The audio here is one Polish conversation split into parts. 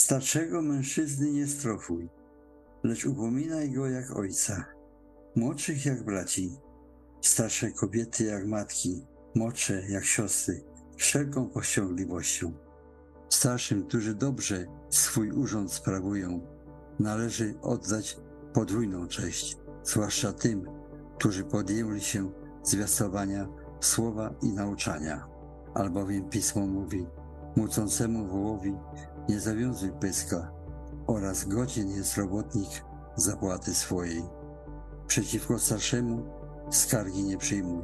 Starszego mężczyzny nie strofuj, lecz upominaj go jak ojca, młodszych jak braci, starsze kobiety jak matki, młodsze jak siostry, wszelką powściągliwością. Starszym, którzy dobrze swój urząd sprawują, należy oddać podwójną cześć, zwłaszcza tym, którzy podjęli się zwiastowania słowa i nauczania. Albowiem pismo mówi, mucącemu wołowi nie zawiązuj pyska oraz godzien jest robotnik zapłaty swojej. Przeciwko starszemu skargi nie przyjmuj,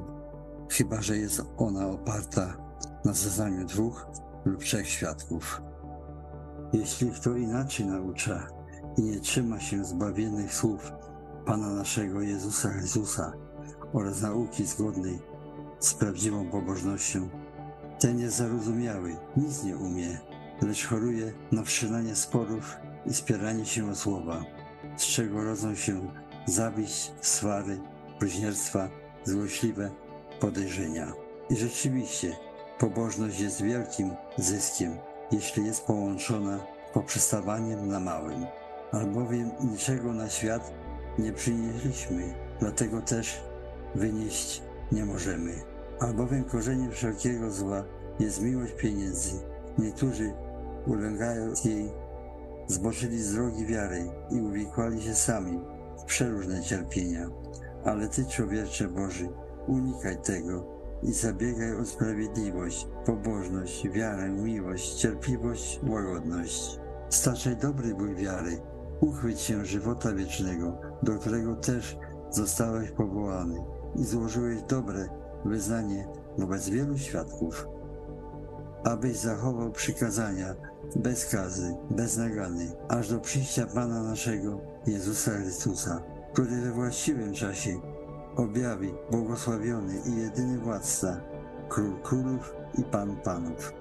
chyba że jest ona oparta na zeznaniu dwóch lub trzech świadków. Jeśli kto inaczej naucza i nie trzyma się zbawiennych słów Pana naszego Jezusa Chrystusa oraz nauki zgodnej z prawdziwą pobożnością, ten jest zarozumiały, nic nie umie, lecz choruje na wszczynanie sporów i spieranie się o słowa, z czego rodzą się zawiść, swary, bluźnierstwa, złośliwe podejrzenia. I rzeczywiście, pobożność jest wielkim zyskiem, jeśli jest połączona poprzestawaniem na małym. Albowiem niczego na świat nie przynieśliśmy, dlatego też wynieść nie możemy. Albowiem korzeniem wszelkiego zła jest miłość pieniędzy. Niektórzy, ulęgając jej, zboczyli z drogi wiary i uwikłali się sami w przeróżne cierpienia. Ale Ty, człowiecze Boży, unikaj tego i zabiegaj o sprawiedliwość, pobożność, wiarę, miłość, cierpliwość, łagodność. Staczaj dobry bój wiary, uchwyć się żywota wiecznego, do którego też zostałeś powołany i złożyłeś dobre wyznanie wobec wielu świadków, abyś zachował przykazania bez kazy, bez nagany, aż do przyjścia Pana naszego Jezusa Chrystusa, który we właściwym czasie objawi błogosławiony i jedyny władca, król królów i pan panów.